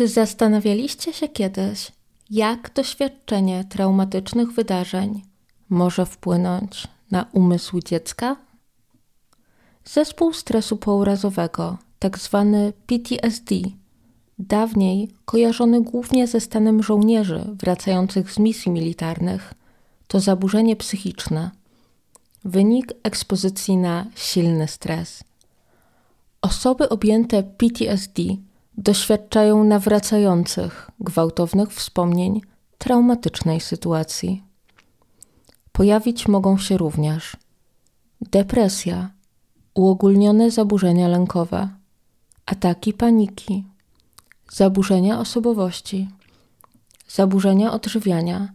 Czy zastanawialiście się kiedyś, jak doświadczenie traumatycznych wydarzeń może wpłynąć na umysł dziecka? Zespół stresu pourazowego, tak zwany PTSD, dawniej kojarzony głównie ze stanem żołnierzy wracających z misji militarnych, to zaburzenie psychiczne, wynik ekspozycji na silny stres. Osoby objęte PTSD doświadczają nawracających, gwałtownych wspomnień traumatycznej sytuacji. Pojawić mogą się również depresja, uogólnione zaburzenia lękowe, ataki paniki, zaburzenia osobowości, zaburzenia odżywiania,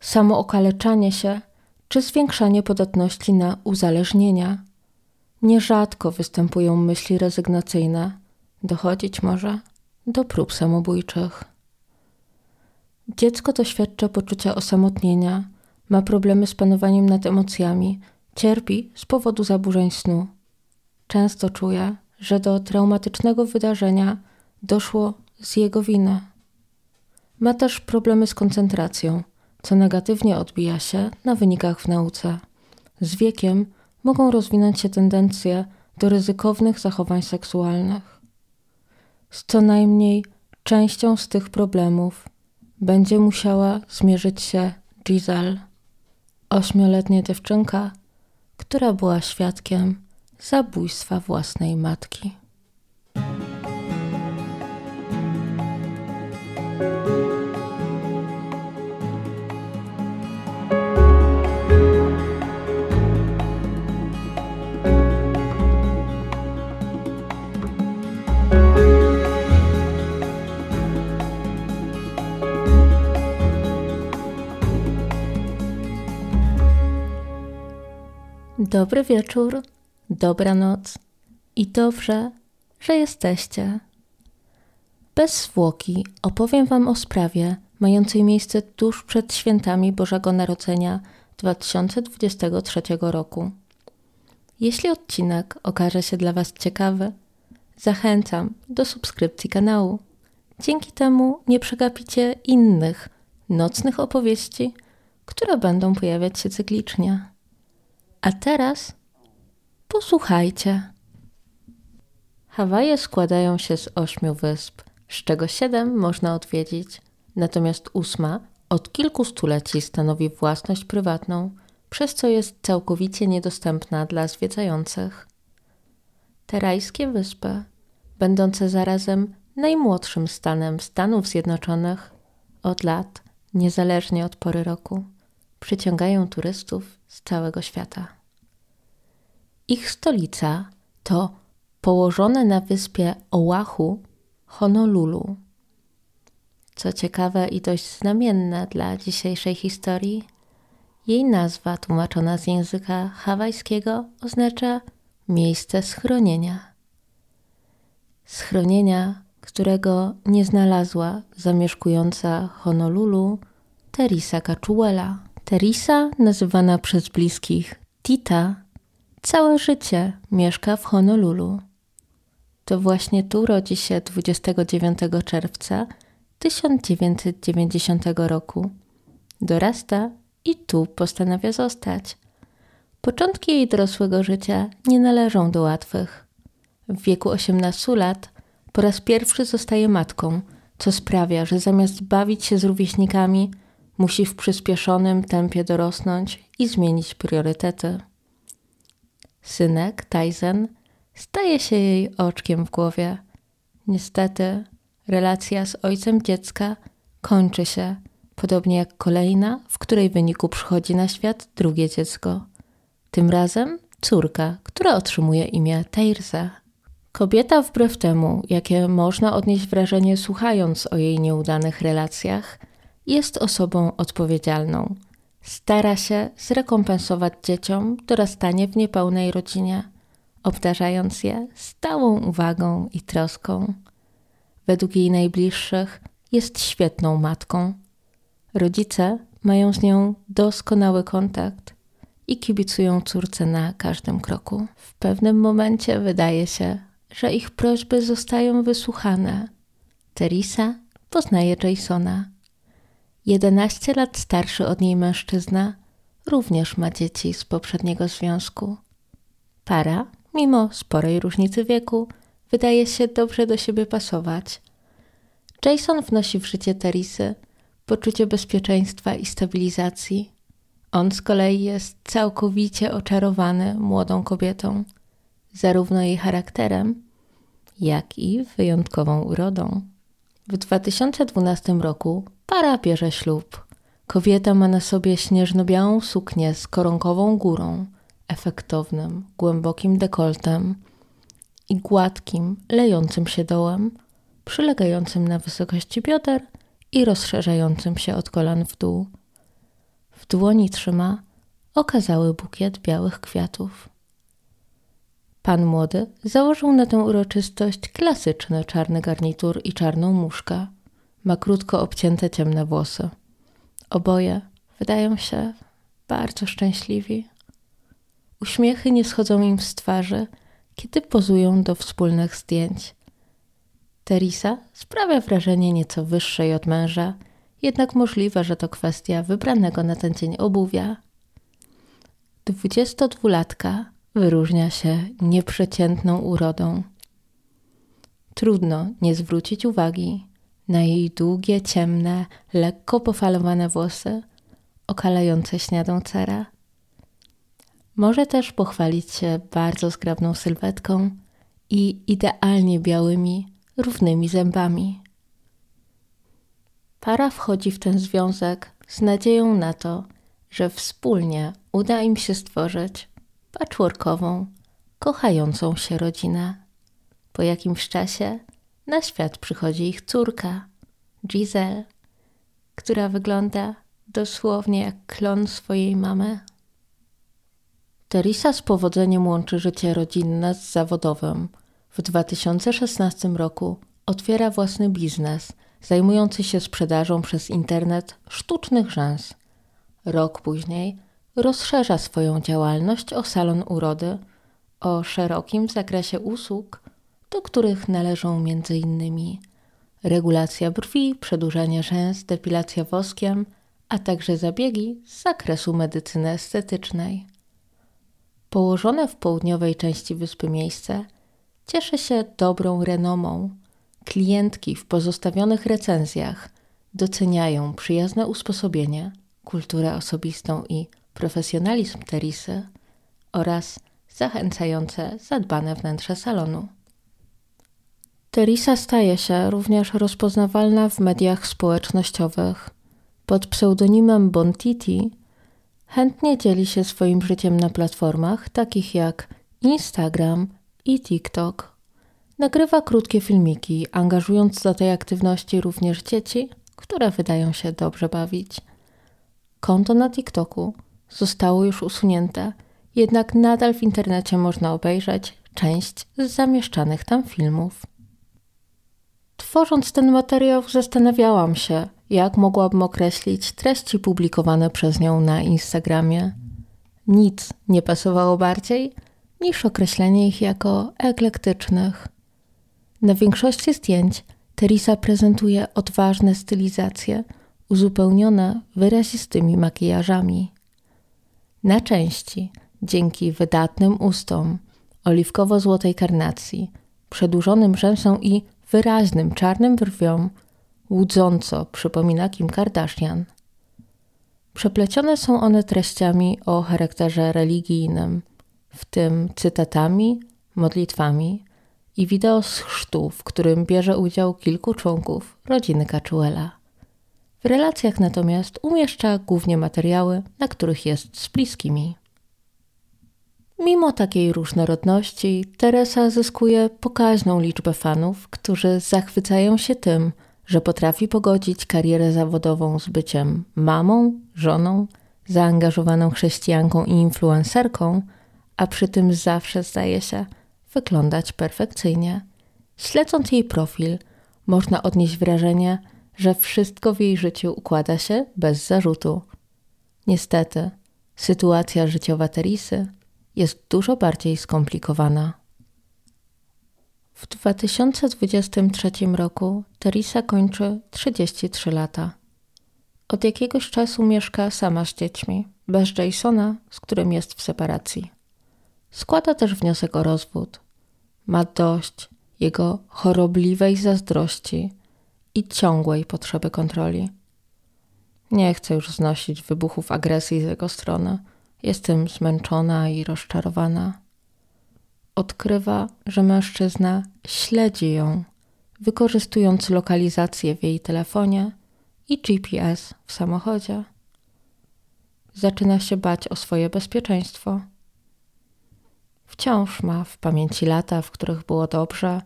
samookaleczanie się czy zwiększanie podatności na uzależnienia. Nierzadko występują myśli rezygnacyjne, dochodzić może do prób samobójczych. Dziecko doświadcza poczucia osamotnienia, ma problemy z panowaniem nad emocjami, cierpi z powodu zaburzeń snu. Często czuje, że do traumatycznego wydarzenia doszło z jego winy. Ma też problemy z koncentracją, co negatywnie odbija się na wynikach w nauce. Z wiekiem mogą rozwinąć się tendencje do ryzykownych zachowań seksualnych. Z co najmniej częścią z tych problemów będzie musiała zmierzyć się Giselle, ośmioletnia dziewczynka, która była świadkiem zabójstwa własnej matki. Dobry wieczór, dobranoc i dobrze, że jesteście. Bez zwłoki opowiem Wam o sprawie mającej miejsce tuż przed świętami Bożego Narodzenia 2023 roku. Jeśli odcinek okaże się dla Was ciekawy, zachęcam do subskrypcji kanału. Dzięki temu nie przegapicie innych nocnych opowieści, które będą pojawiać się cyklicznie. A teraz posłuchajcie. Hawaje składają się z ośmiu wysp, z czego siedem można odwiedzić, natomiast ósma od kilku stuleci stanowi własność prywatną, przez co jest całkowicie niedostępna dla zwiedzających. Te rajskie wyspy, będące zarazem najmłodszym stanem Stanów Zjednoczonych od lat, niezależnie od pory roku, przyciągają turystów z całego świata. Ich stolica to położone na wyspie Oahu Honolulu. Co ciekawe i dość znamienne dla dzisiejszej historii, jej nazwa tłumaczona z języka hawajskiego oznacza miejsce schronienia. Schronienia, którego nie znalazła zamieszkująca Honolulu Teresa Cachuela. Teresa, nazywana przez bliskich Tita, całe życie mieszka w Honolulu. To właśnie tu rodzi się 29 czerwca 1990 roku. Dorasta i tu postanawia zostać. Początki jej dorosłego życia nie należą do łatwych. W wieku 18 lat po raz pierwszy zostaje matką, co sprawia, że zamiast bawić się z rówieśnikami, musi w przyspieszonym tempie dorosnąć i zmienić priorytety. Synek, Tyson, staje się jej oczkiem w głowie. Niestety, relacja z ojcem dziecka kończy się, podobnie jak kolejna, w której wyniku przychodzi na świat drugie dziecko. Tym razem córka, która otrzymuje imię Teirza. Kobieta, wbrew temu, jakie można odnieść wrażenie słuchając o jej nieudanych relacjach, jest osobą odpowiedzialną. Stara się zrekompensować dzieciom dorastanie w niepełnej rodzinie, obdarzając je stałą uwagą i troską. Według jej najbliższych jest świetną matką. Rodzice mają z nią doskonały kontakt i kibicują córce na każdym kroku. W pewnym momencie wydaje się, że ich prośby zostają wysłuchane Teresa poznaje Jasona. 11 lat starszy od niej mężczyzna również ma dzieci z poprzedniego związku. Para, mimo sporej różnicy wieku, wydaje się dobrze do siebie pasować. Jason wnosi w życie Terisy poczucie bezpieczeństwa i stabilizacji. On z kolei jest całkowicie oczarowany młodą kobietą, zarówno jej charakterem, jak i wyjątkową urodą. W 2012 roku para bierze ślub. Kobieta ma na sobie śnieżno-białą suknię z koronkową górą, efektownym, głębokim dekoltem i gładkim, lejącym się dołem, przylegającym na wysokości bioder i rozszerzającym się od kolan w dół. W dłoni trzyma okazały bukiet białych kwiatów. Pan młody założył na tę uroczystość klasyczny czarny garnitur i czarną muszkę. Ma krótko obcięte ciemne włosy. Oboje wydają się bardzo szczęśliwi. Uśmiechy nie schodzą im z twarzy, kiedy pozują do wspólnych zdjęć. Teresa sprawia wrażenie nieco wyższej od męża, jednak możliwe, że to kwestia wybranego na ten dzień obuwia. Dwudziestodwulatka wyróżnia się nieprzeciętną urodą. Trudno nie zwrócić uwagi na jej długie, ciemne, lekko pofalowane włosy, okalające śniadą cera. Może też pochwalić się bardzo zgrabną sylwetką i idealnie białymi, równymi zębami. Para wchodzi w ten związek z nadzieją na to, że wspólnie uda im się stworzyć patchworkową, kochającą się rodzinę. Po jakimś czasie na świat przychodzi ich córka, Giselle, która wygląda dosłownie jak klon swojej mamy. Teresa z powodzeniem łączy życie rodzinne z zawodowym. W 2016 roku otwiera własny biznes zajmujący się sprzedażą przez internet sztucznych rzęs. Rok później rozszerza swoją działalność o salon urody o szerokim zakresie usług, do których należą m.in. regulacja brwi, przedłużanie rzęs, depilacja woskiem, a także zabiegi z zakresu medycyny estetycznej. Położone w południowej części wyspy miejsce cieszy się dobrą renomą. Klientki w pozostawionych recenzjach doceniają przyjazne usposobienie, kulturę osobistą i profesjonalizm Terisy oraz zachęcające zadbane wnętrze salonu. Teresa staje się również rozpoznawalna w mediach społecznościowych. Pod pseudonimem Bontiti chętnie dzieli się swoim życiem na platformach takich jak Instagram i TikTok. Nagrywa krótkie filmiki, angażując do tej aktywności również dzieci, które wydają się dobrze bawić. Konto na TikToku zostało już usunięte, jednak nadal w internecie można obejrzeć część z zamieszczanych tam filmów. Tworząc ten materiał, zastanawiałam się, jak mogłabym określić treści publikowane przez nią na Instagramie. Nic nie pasowało bardziej niż określenie ich jako eklektycznych. Na większości zdjęć Teresa prezentuje odważne stylizacje, uzupełnione wyrazistymi makijażami. Na części, dzięki wydatnym ustom, oliwkowo-złotej karnacji, przedłużonym rzęsom i wyraźnym czarnym brwiom, łudząco przypomina Kim Kardashian. Przeplecione są one treściami o charakterze religijnym, w tym cytatami, modlitwami i wideo z chrztu, w którym bierze udział kilku członków rodziny Caczuela. W relacjach natomiast umieszcza głównie materiały, na których jest z bliskimi. Mimo takiej różnorodności, Teresa zyskuje pokaźną liczbę fanów, którzy zachwycają się tym, że potrafi pogodzić karierę zawodową z byciem mamą, żoną, zaangażowaną chrześcijanką i influencerką, a przy tym zawsze zdaje się wyglądać perfekcyjnie. Śledząc jej profil, można odnieść wrażenie, że wszystko w jej życiu układa się bez zarzutu. Niestety, sytuacja życiowa Terisy jest dużo bardziej skomplikowana. W 2023 roku Teresa kończy 33 lata. Od jakiegoś czasu mieszka sama z dziećmi, bez Jasona, z którym jest w separacji. Składa też wniosek o rozwód. Ma dość jego chorobliwej zazdrości i ciągłej potrzeby kontroli. Nie chcę już znosić wybuchów agresji z jego strony. Jestem zmęczona i rozczarowana. Odkrywa, że mężczyzna śledzi ją, wykorzystując lokalizację w jej telefonie i GPS w samochodzie. Zaczyna się bać o swoje bezpieczeństwo. Wciąż ma w pamięci lata, w których było dobrze.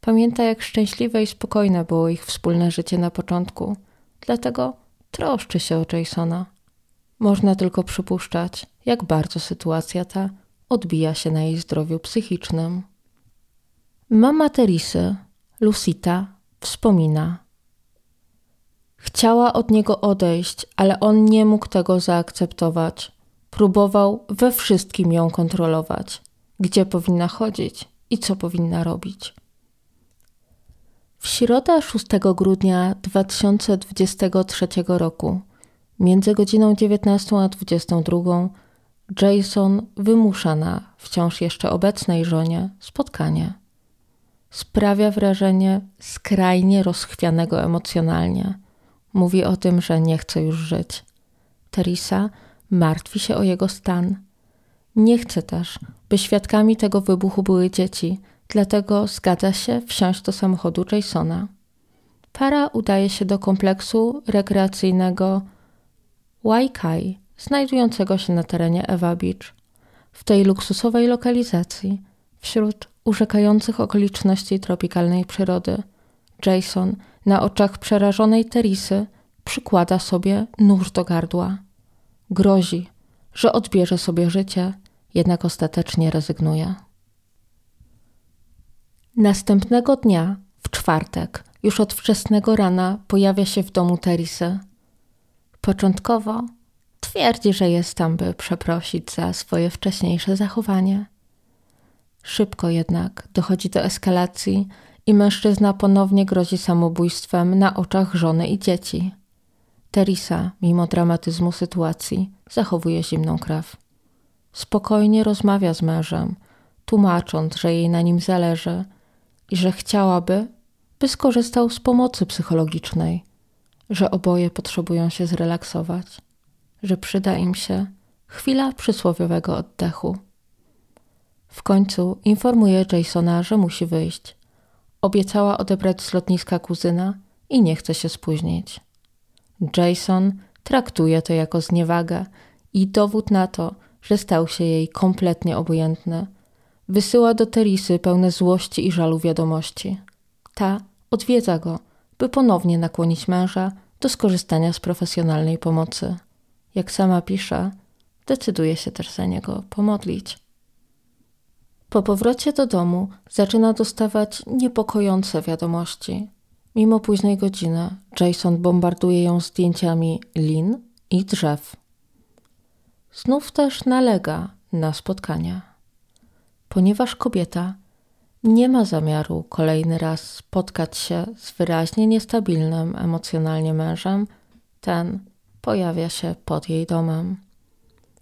Pamięta, jak szczęśliwe i spokojne było ich wspólne życie na początku. Dlatego troszczy się o Jasona. Można tylko przypuszczać, jak bardzo sytuacja ta odbija się na jej zdrowiu psychicznym. Mama Teresy, Lucita, wspomina. Chciała od niego odejść, ale on nie mógł tego zaakceptować. Próbował we wszystkim ją kontrolować gdzie powinna chodzić i co powinna robić. W środę 6 grudnia 2023 roku, między godziną 19 a 22, Jason wymusza na wciąż jeszcze obecnej żonie spotkanie. Sprawia wrażenie skrajnie rozchwianego emocjonalnie. Mówi o tym, że nie chce już żyć. Teresa martwi się o jego stan nie chce też, by świadkami tego wybuchu były dzieci, dlatego zgadza się wsiąść do samochodu Jasona. Para udaje się do kompleksu rekreacyjnego Waikai, znajdującego się na terenie Ewa Beach. W tej luksusowej lokalizacji, wśród urzekających okoliczności tropikalnej przyrody, Jason na oczach przerażonej Terisy przykłada sobie nóż do gardła. Grozi, że odbierze sobie życie jednak ostatecznie rezygnuje. Następnego dnia, w czwartek, już od wczesnego rana pojawia się w domu Teresy. Początkowo twierdzi, że jest tam, by przeprosić za swoje wcześniejsze zachowanie. Szybko jednak dochodzi do eskalacji i mężczyzna ponownie grozi samobójstwem na oczach żony i dzieci. Teresa, mimo dramatyzmu sytuacji, zachowuje zimną krew. Spokojnie rozmawia z mężem, tłumacząc, że jej na nim zależy i że chciałaby, by skorzystał z pomocy psychologicznej, że oboje potrzebują się zrelaksować, że przyda im się chwila przysłowiowego oddechu. W końcu informuje Jasona, że musi wyjść. Obiecała odebrać z lotniska kuzyna i nie chce się spóźnić. Jason traktuje to jako zniewagę i dowód na to, że stał się jej kompletnie obojętny. Wysyła do Terisy pełne złości i żalu wiadomości. Ta odwiedza go, by ponownie nakłonić męża do skorzystania z profesjonalnej pomocy. Jak sama pisze, decyduje się też za niego pomodlić. Po powrocie do domu zaczyna dostawać niepokojące wiadomości. Mimo późnej godziny, Jason bombarduje ją zdjęciami lin i drzew. Znów też nalega na spotkania, ponieważ kobieta nie ma zamiaru kolejny raz spotkać się z wyraźnie niestabilnym emocjonalnie mężem, ten pojawia się pod jej domem.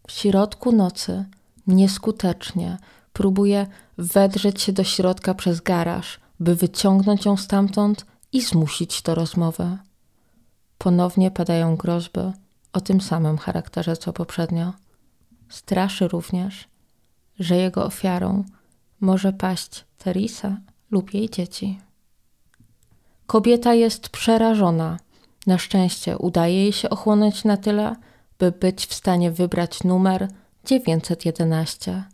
W środku nocy nieskutecznie próbuje wedrzeć się do środka przez garaż, by wyciągnąć ją stamtąd i zmusić do rozmowy. Ponownie padają groźby o tym samym charakterze co poprzednio. Straszy również, że jego ofiarą może paść Teresa lub jej dzieci. Kobieta jest przerażona. Na szczęście udaje jej się ochłonąć na tyle, by być w stanie wybrać numer 911.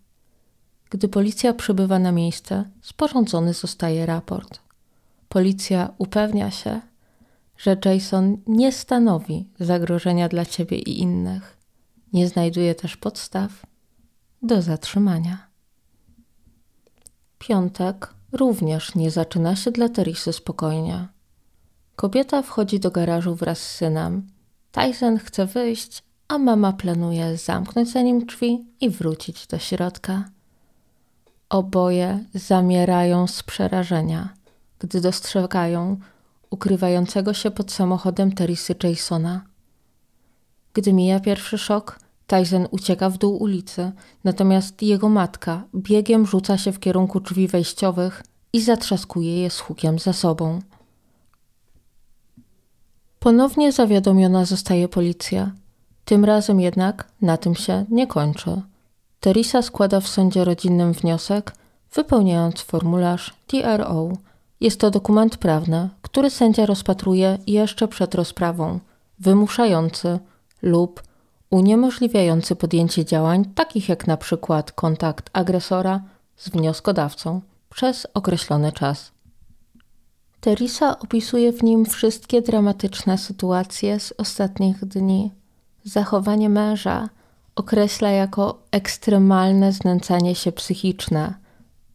Gdy policja przybywa na miejsce, sporządzony zostaje raport. Policja upewnia się, że Jason nie stanowi zagrożenia dla ciebie i innych. Nie znajduje też podstaw do zatrzymania. Piątek również nie zaczyna się dla Teresy spokojnie. Kobieta wchodzi do garażu wraz z synem. Tyson chce wyjść, a mama planuje zamknąć za nim drzwi i wrócić do środka. Oboje zamierają z przerażenia, gdy dostrzegają ukrywającego się pod samochodem Teresy Jasona. Gdy mija pierwszy szok, Tyson ucieka w dół ulicy, natomiast jego matka biegiem rzuca się w kierunku drzwi wejściowych i zatrzaskuje je z hukiem za sobą. Ponownie zawiadomiona zostaje policja. Tym razem jednak na tym się nie kończy. Teresa składa w sądzie rodzinnym wniosek, wypełniając formularz TRO. Jest to dokument prawny, który sędzia rozpatruje jeszcze przed rozprawą, wymuszający lub uniemożliwiający podjęcie działań takich jak na przykład kontakt agresora z wnioskodawcą przez określony czas. Teresa opisuje w nim wszystkie dramatyczne sytuacje z ostatnich dni. Zachowanie męża określa jako ekstremalne znęcanie się psychiczne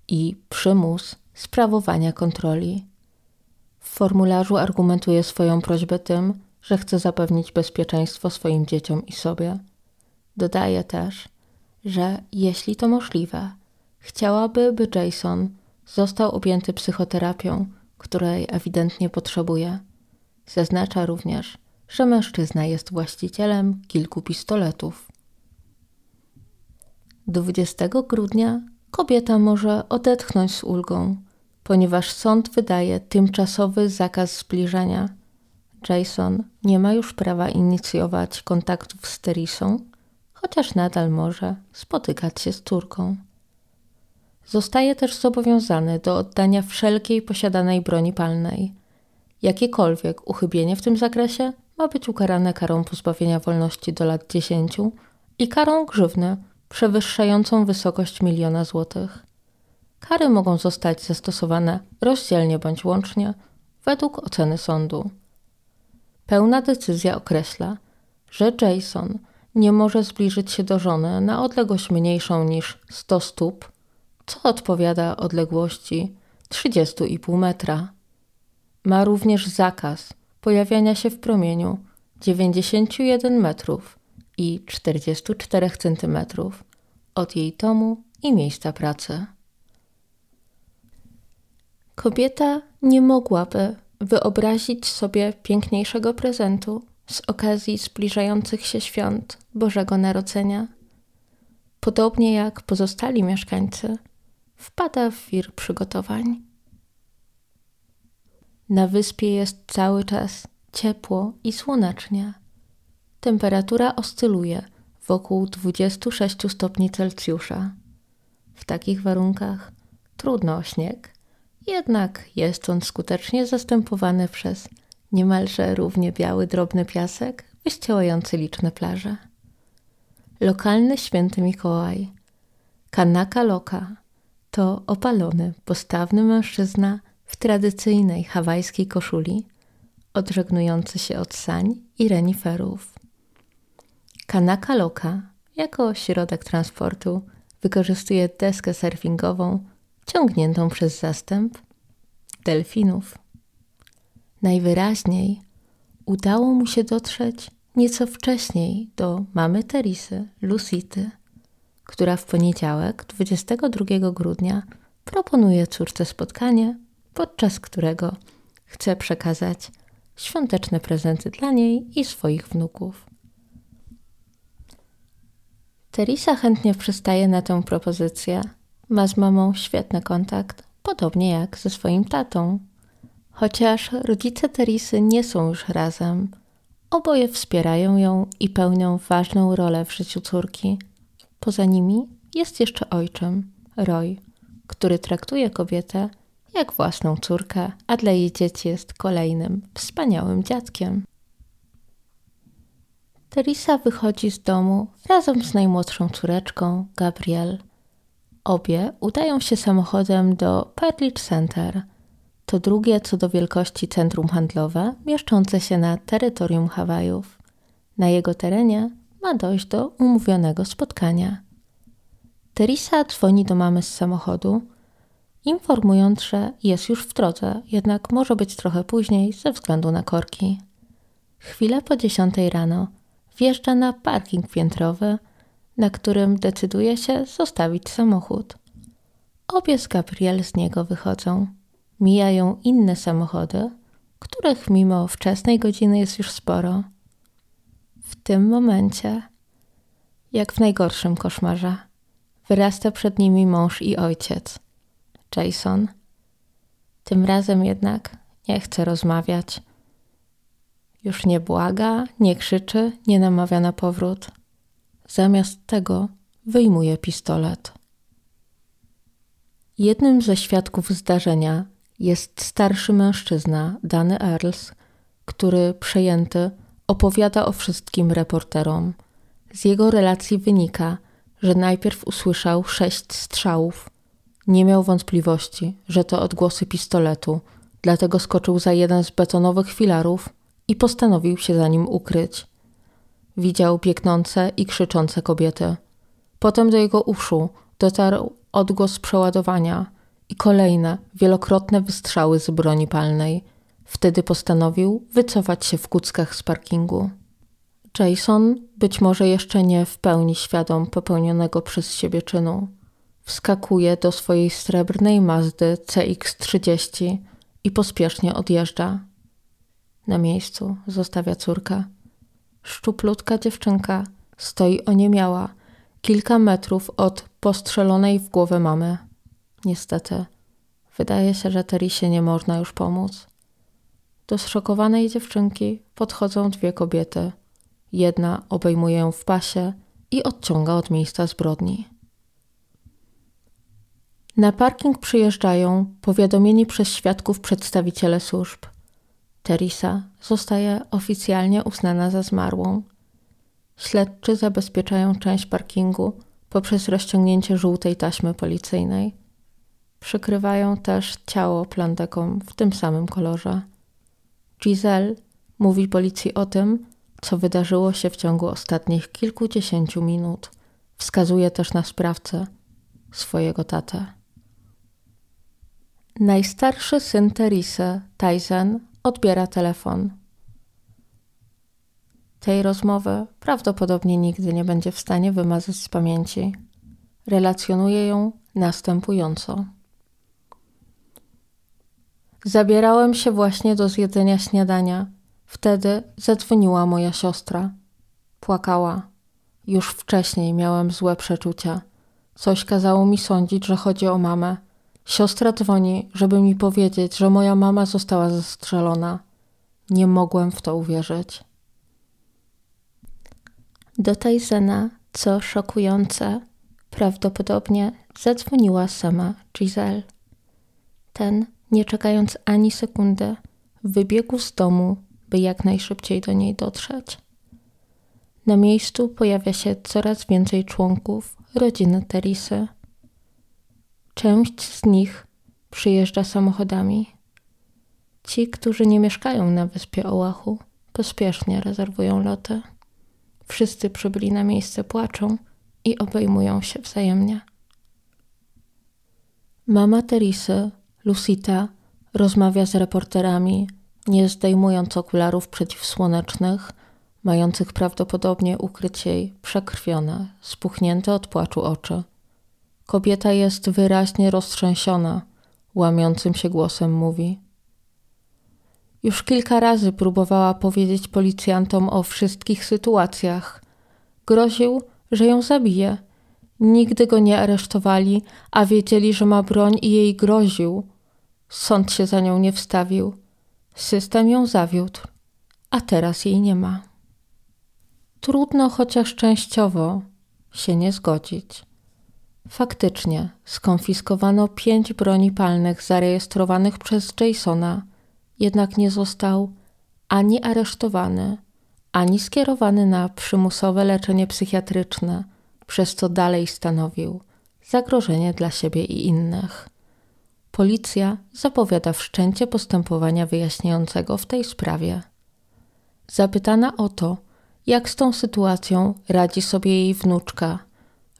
i przymus sprawowania kontroli. W formularzu argumentuje swoją prośbę tym, że chce zapewnić bezpieczeństwo swoim dzieciom i sobie. Dodaje też, że jeśli to możliwe, chciałaby, by Jason został objęty psychoterapią, której ewidentnie potrzebuje. Zaznacza również, że mężczyzna jest właścicielem kilku pistoletów. 20 grudnia kobieta może odetchnąć z ulgą, ponieważ sąd wydaje tymczasowy zakaz zbliżenia. Jason nie ma już prawa inicjować kontaktów z Terisą, chociaż nadal może spotykać się z córką. Zostaje też zobowiązany do oddania wszelkiej posiadanej broni palnej. Jakiekolwiek uchybienie w tym zakresie ma być ukarane karą pozbawienia wolności do lat 10 i karą grzywny przewyższającą wysokość miliona złotych. Kary mogą zostać zastosowane rozdzielnie bądź łącznie według oceny sądu. Pełna decyzja określa, że Jason nie może zbliżyć się do żony na odległość mniejszą niż 100 stóp, co odpowiada odległości 30,5 metra. Ma również zakaz pojawiania się w promieniu 91 metrów i 44 cm od jej domu i miejsca pracy. Kobieta nie mogłaby wyobrazić sobie piękniejszego prezentu z okazji zbliżających się świąt Bożego Narodzenia. Podobnie jak pozostali mieszkańcy, wpada w wir przygotowań. Na wyspie jest cały czas ciepło i słonecznie. Temperatura oscyluje wokół 26 stopni Celsjusza. W takich warunkach trudno o śnieg, jednak jest on skutecznie zastępowany przez niemalże równie biały drobny piasek wyściełający liczne plaże. Lokalny święty Mikołaj, Kanaka Loka, to opalony, postawny mężczyzna w tradycyjnej hawajskiej koszuli, odżegnujący się od sań i reniferów. Kanaka Loka jako środek transportu wykorzystuje deskę surfingową ciągniętą przez zastęp delfinów. Najwyraźniej udało mu się dotrzeć nieco wcześniej do mamy Terisy, Lucity, która w poniedziałek 22 grudnia proponuje córce spotkanie, podczas którego chce przekazać świąteczne prezenty dla niej i swoich wnuków. Teresa chętnie przystaje na tę propozycję. Ma z mamą świetny kontakt, podobnie jak ze swoim tatą. Chociaż rodzice Teresy nie są już razem, oboje wspierają ją i pełnią ważną rolę w życiu córki. Poza nimi jest jeszcze ojczym, Roy, który traktuje kobietę jak własną córkę, a dla jej dzieci jest kolejnym wspaniałym dziadkiem. Teresa wychodzi z domu razem z najmłodszą córeczką, Gabriel. Obie udają się samochodem do Petlich Center. To drugie co do wielkości centrum handlowe mieszczące się na terytorium Hawajów. Na jego terenie ma dojść do umówionego spotkania. Teresa dzwoni do mamy z samochodu, informując, że jest już w drodze, jednak może być trochę później ze względu na korki. Chwilę po dziesiątej rano wjeżdża na parking piętrowy, na którym decyduje się zostawić samochód. obie z Gabriel z niego wychodzą. Mijają inne samochody, których mimo wczesnej godziny jest już sporo. W tym momencie, jak w najgorszym koszmarze, wyrasta przed nimi mąż i ojciec, Jason. Tym razem jednak nie chce rozmawiać. Już nie błaga, nie krzyczy, nie namawia na powrót. Zamiast tego wyjmuje pistolet. Jednym ze świadków zdarzenia jest starszy mężczyzna, Dany Earls, który przejęty opowiada o wszystkim reporterom. Z jego relacji wynika, że najpierw usłyszał sześć strzałów. Nie miał wątpliwości, że to odgłosy pistoletu, dlatego skoczył za jeden z betonowych filarów i postanowił się za nim ukryć. Widział biegnące i krzyczące kobiety. Potem do jego uszu dotarł odgłos przeładowania i kolejne, wielokrotne wystrzały z broni palnej. Wtedy postanowił wycofać się w kuckach z parkingu. Jason, być może jeszcze nie w pełni świadom popełnionego przez siebie czynu, wskakuje do swojej srebrnej Mazdy CX-30 i pospiesznie odjeżdża. Na miejscu zostawia córkę. Szczuplutka dziewczynka stoi oniemiała kilka metrów od postrzelonej w głowę mamy. Niestety, wydaje się, że Terisie nie można już pomóc. Do zszokowanej dziewczynki podchodzą dwie kobiety. Jedna obejmuje ją w pasie i odciąga od miejsca zbrodni. Na parking przyjeżdżają powiadomieni przez świadków przedstawiciele służb. Teresa zostaje oficjalnie uznana za zmarłą. Śledczy zabezpieczają część parkingu poprzez rozciągnięcie żółtej taśmy policyjnej. Przykrywają też ciało plandeką w tym samym kolorze. Giselle mówi policji o tym, co wydarzyło się w ciągu ostatnich kilkudziesięciu minut. Wskazuje też na sprawcę, swojego tatę. Najstarszy syn Teresy, Tyson, odbiera telefon. Tej rozmowy prawdopodobnie nigdy nie będzie w stanie wymazać z pamięci. Relacjonuje ją następująco. Zabierałem się właśnie do zjedzenia śniadania. Wtedy zadzwoniła moja siostra. Płakała. Już wcześniej miałem złe przeczucia. Coś kazało mi sądzić, że chodzi o mamę. Siostra dzwoni, żeby mi powiedzieć, że moja mama została zastrzelona. Nie mogłem w to uwierzyć. Do Tysona, co szokujące, prawdopodobnie zadzwoniła sama Giselle. Ten nie czekając ani sekundy, wybiegł z domu, by jak najszybciej do niej dotrzeć. Na miejscu pojawia się coraz więcej członków rodziny Teresy. Część z nich przyjeżdża samochodami. Ci, którzy nie mieszkają na wyspie Oahu, pospiesznie rezerwują loty. Wszyscy przybyli na miejsce płaczą i obejmują się wzajemnie. Mama Teresy Lucita rozmawia z reporterami, nie zdejmując okularów przeciwsłonecznych, mających prawdopodobnie ukryć jej przekrwione, spuchnięte od płaczu oczy. Kobieta jest wyraźnie roztrzęsiona, łamiącym się głosem mówi. Już kilka razy próbowała powiedzieć policjantom o wszystkich sytuacjach. Groził, że ją zabije. Nigdy go nie aresztowali, a wiedzieli, że ma broń i jej groził. Sąd się za nią nie wstawił. System ją zawiódł, a teraz jej nie ma. Trudno chociaż częściowo się nie zgodzić. Faktycznie skonfiskowano pięć broni palnych zarejestrowanych przez Jasona, jednak nie został ani aresztowany, ani skierowany na przymusowe leczenie psychiatryczne, przez co dalej stanowił zagrożenie dla siebie i innych. Policja zapowiada wszczęcie postępowania wyjaśniającego w tej sprawie. Zapytana o to, jak z tą sytuacją radzi sobie jej wnuczka,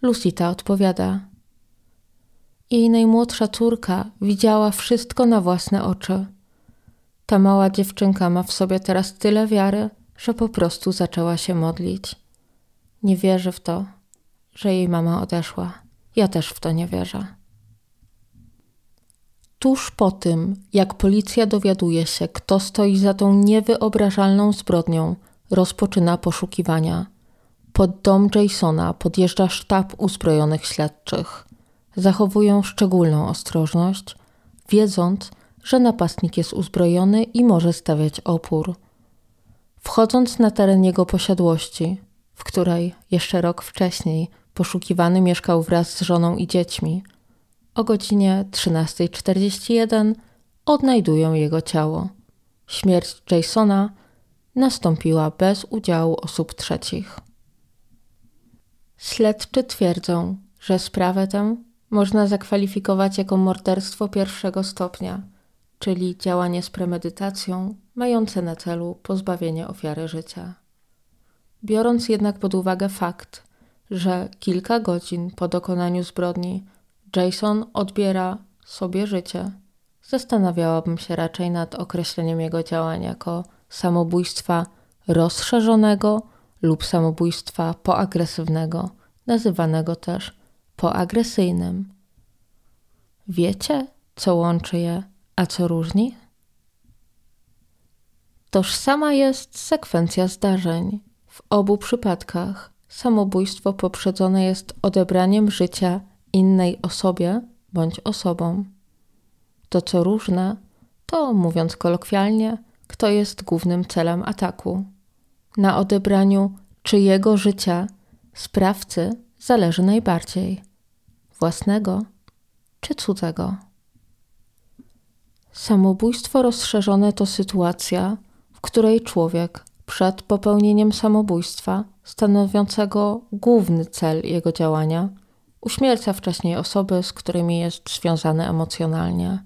Lucita odpowiada: Jej najmłodsza córka widziała wszystko na własne oczy. Ta mała dziewczynka ma w sobie teraz tyle wiary, że po prostu zaczęła się modlić. Nie wierzy w to, że jej mama odeszła. Ja też w to nie wierzę. Tuż po tym, jak policja dowiaduje się, kto stoi za tą niewyobrażalną zbrodnią, rozpoczyna poszukiwania. Pod dom Jasona podjeżdża sztab uzbrojonych śledczych. Zachowują szczególną ostrożność, wiedząc, że napastnik jest uzbrojony i może stawiać opór. Wchodząc na teren jego posiadłości, w której jeszcze rok wcześniej poszukiwany mieszkał wraz z żoną i dziećmi, o godzinie 13.41 odnajdują jego ciało. Śmierć Jasona nastąpiła bez udziału osób trzecich. Śledczy twierdzą, że sprawę tę można zakwalifikować jako morderstwo pierwszego stopnia, czyli działanie z premedytacją mające na celu pozbawienie ofiary życia. Biorąc jednak pod uwagę fakt, że kilka godzin po dokonaniu zbrodni Jason odbiera sobie życie, zastanawiałabym się raczej nad określeniem jego działań jako samobójstwa rozszerzonego lub samobójstwa poagresywnego, nazywanego też poagresyjnym. Wiecie, co łączy je, a co różni? Tożsama jest sekwencja zdarzeń. W obu przypadkach samobójstwo poprzedzone jest odebraniem życia innej osobie bądź osobom. To, co różne, to, mówiąc kolokwialnie, kto jest głównym celem ataku. Na odebraniu czyjego życia sprawcy zależy najbardziej własnego czy cudzego. Samobójstwo rozszerzone to sytuacja, w której człowiek przed popełnieniem samobójstwa, stanowiącego główny cel jego działania, uśmierca wcześniej osoby, z którymi jest związany emocjonalnie.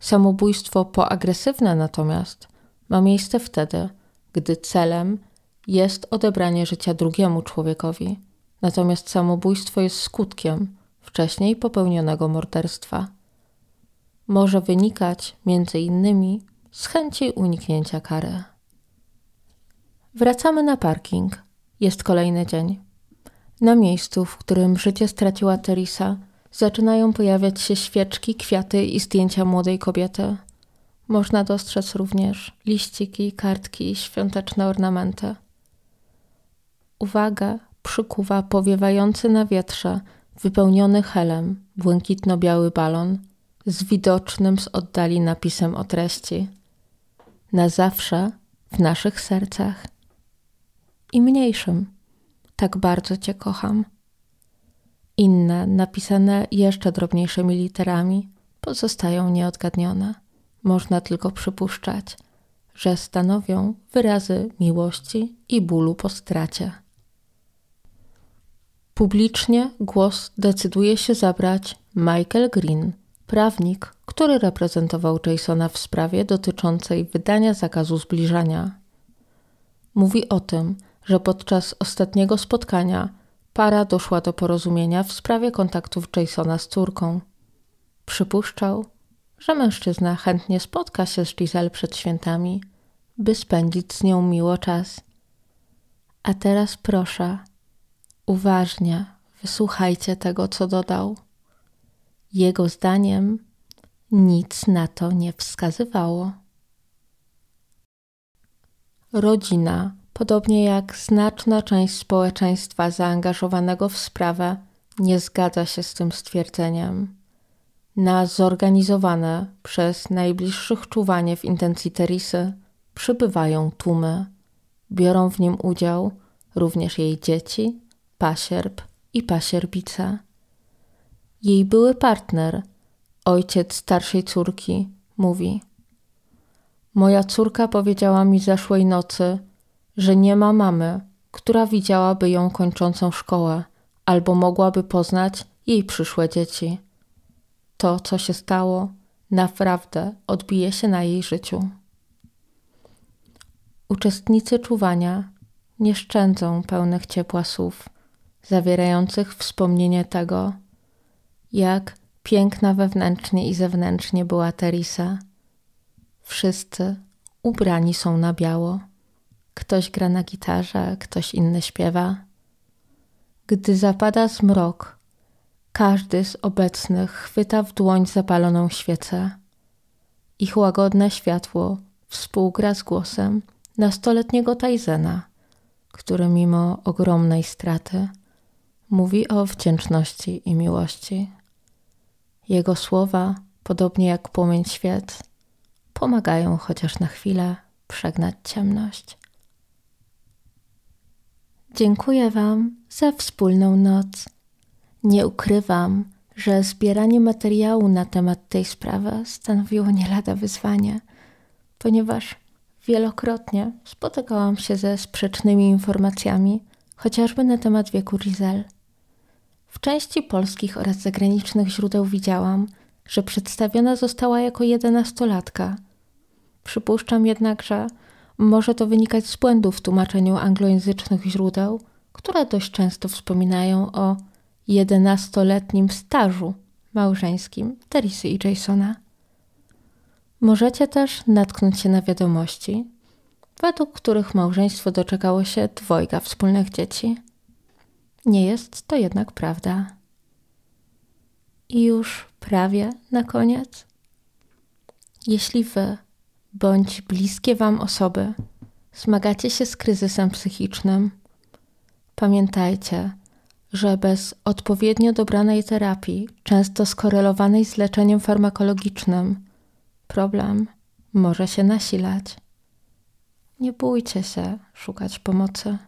Samobójstwo poagresywne natomiast ma miejsce wtedy, gdy celem jest odebranie życia drugiemu człowiekowi, natomiast samobójstwo jest skutkiem wcześniej popełnionego morderstwa. Może wynikać między innymi z chęci uniknięcia kary. Wracamy na parking. Jest kolejny dzień. Na miejscu, w którym życie straciła Teresa, zaczynają pojawiać się świeczki, kwiaty i zdjęcia młodej kobiety. Można dostrzec również liściki, kartki i świąteczne ornamenty. Uwaga przykuwa powiewający na wietrze, wypełniony helem, błękitno-biały balon z widocznym z oddali napisem o treści. Na zawsze w naszych sercach i mniejszym. Tak bardzo Cię kocham. Inne, napisane jeszcze drobniejszymi literami, pozostają nieodgadnione. Można tylko przypuszczać, że stanowią wyrazy miłości i bólu po stracie. Publicznie głos decyduje się zabrać Michael Green, prawnik, który reprezentował Jasona w sprawie dotyczącej wydania zakazu zbliżania. Mówi o tym, że podczas ostatniego spotkania para doszła do porozumienia w sprawie kontaktów Jasona z córką. Przypuszczał, że mężczyzna chętnie spotka się z Giselle przed świętami, by spędzić z nią miło czas. A teraz proszę, uważnie wysłuchajcie tego, co dodał. Jego zdaniem nic na to nie wskazywało. Rodzina podobnie jak znaczna część społeczeństwa zaangażowanego w sprawę, nie zgadza się z tym stwierdzeniem. Na zorganizowane przez najbliższych czuwanie w intencji Terisy przybywają tłumy. Biorą w nim udział również jej dzieci, pasierb i pasierbica. Jej były partner, ojciec starszej córki, mówi: Moja córka powiedziała mi zeszłej nocy, że nie ma mamy, która widziałaby ją kończącą szkołę albo mogłaby poznać jej przyszłe dzieci. To, co się stało, naprawdę odbije się na jej życiu. Uczestnicy czuwania nie szczędzą pełnych ciepła słów, zawierających wspomnienie tego, jak piękna wewnętrznie i zewnętrznie była Teresa. Wszyscy ubrani są na biało. Ktoś gra na gitarze, ktoś inny śpiewa. Gdy zapada zmrok, Każdy z obecnych chwyta w dłoń zapaloną świecę. Ich łagodne światło współgra z głosem nastoletniego Tajzena, który mimo ogromnej straty mówi o wdzięczności i miłości. Jego słowa, podobnie jak płomień świec, pomagają chociaż na chwilę przegnać ciemność. Dziękuję Wam za wspólną noc. Nie ukrywam, że zbieranie materiału na temat tej sprawy stanowiło nie lada wyzwanie, ponieważ wielokrotnie spotykałam się ze sprzecznymi informacjami, chociażby na temat wieku Rizel. W części polskich oraz zagranicznych źródeł widziałam, że przedstawiona została jako jedenastolatka. Przypuszczam jednak, że może to wynikać z błędów w tłumaczeniu anglojęzycznych źródeł, które dość często wspominają o jedenastoletnim stażu małżeńskim Teresy i Jasona. Możecie też natknąć się na wiadomości, według których małżeństwo doczekało się dwojga wspólnych dzieci. Nie jest to jednak prawda. I już prawie na koniec. Jeśli wy bądź bliskie wam osoby zmagacie się z kryzysem psychicznym, pamiętajcie, że bez odpowiednio dobranej terapii, często skorelowanej z leczeniem farmakologicznym, problem może się nasilać. Nie bójcie się szukać pomocy.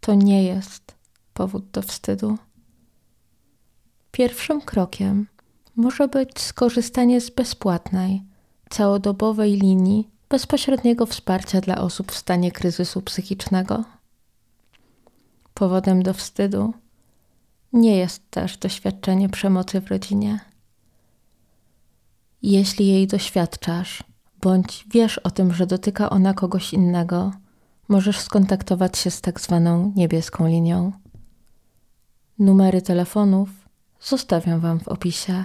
To nie jest powód do wstydu. Pierwszym krokiem może być skorzystanie z bezpłatnej, całodobowej linii bezpośredniego wsparcia dla osób w stanie kryzysu psychicznego. Powodem do wstydu nie jest też doświadczenie przemocy w rodzinie. Jeśli jej doświadczasz, bądź wiesz o tym, że dotyka ona kogoś innego, możesz skontaktować się z tak zwaną niebieską linią. Numery telefonów zostawiam Wam w opisie.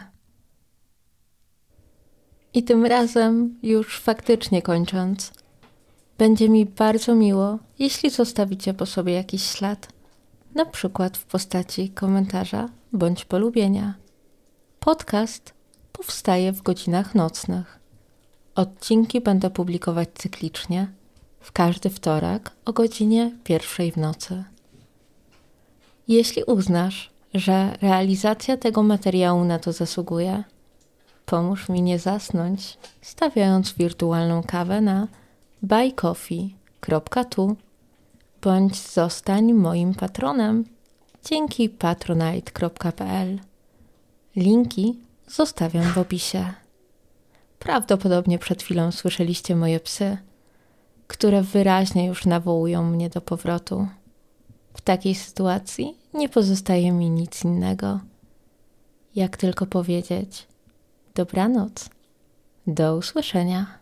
I tym razem, już faktycznie kończąc, będzie mi bardzo miło, jeśli zostawicie po sobie jakiś ślad, na przykład w postaci komentarza bądź polubienia. Podcast powstaje w godzinach nocnych. Odcinki będę publikować cyklicznie w każdy wtorek o godzinie pierwszej w nocy. Jeśli uznasz, że realizacja tego materiału na to zasługuje, pomóż mi nie zasnąć, stawiając wirtualną kawę na buycoffee.tu bądź zostań moim patronem dzięki patronite.pl. Linki zostawiam w opisie. Prawdopodobnie przed chwilą słyszeliście moje psy, które wyraźnie już nawołują mnie do powrotu. W takiej sytuacji nie pozostaje mi nic innego, jak tylko powiedzieć dobranoc, do usłyszenia.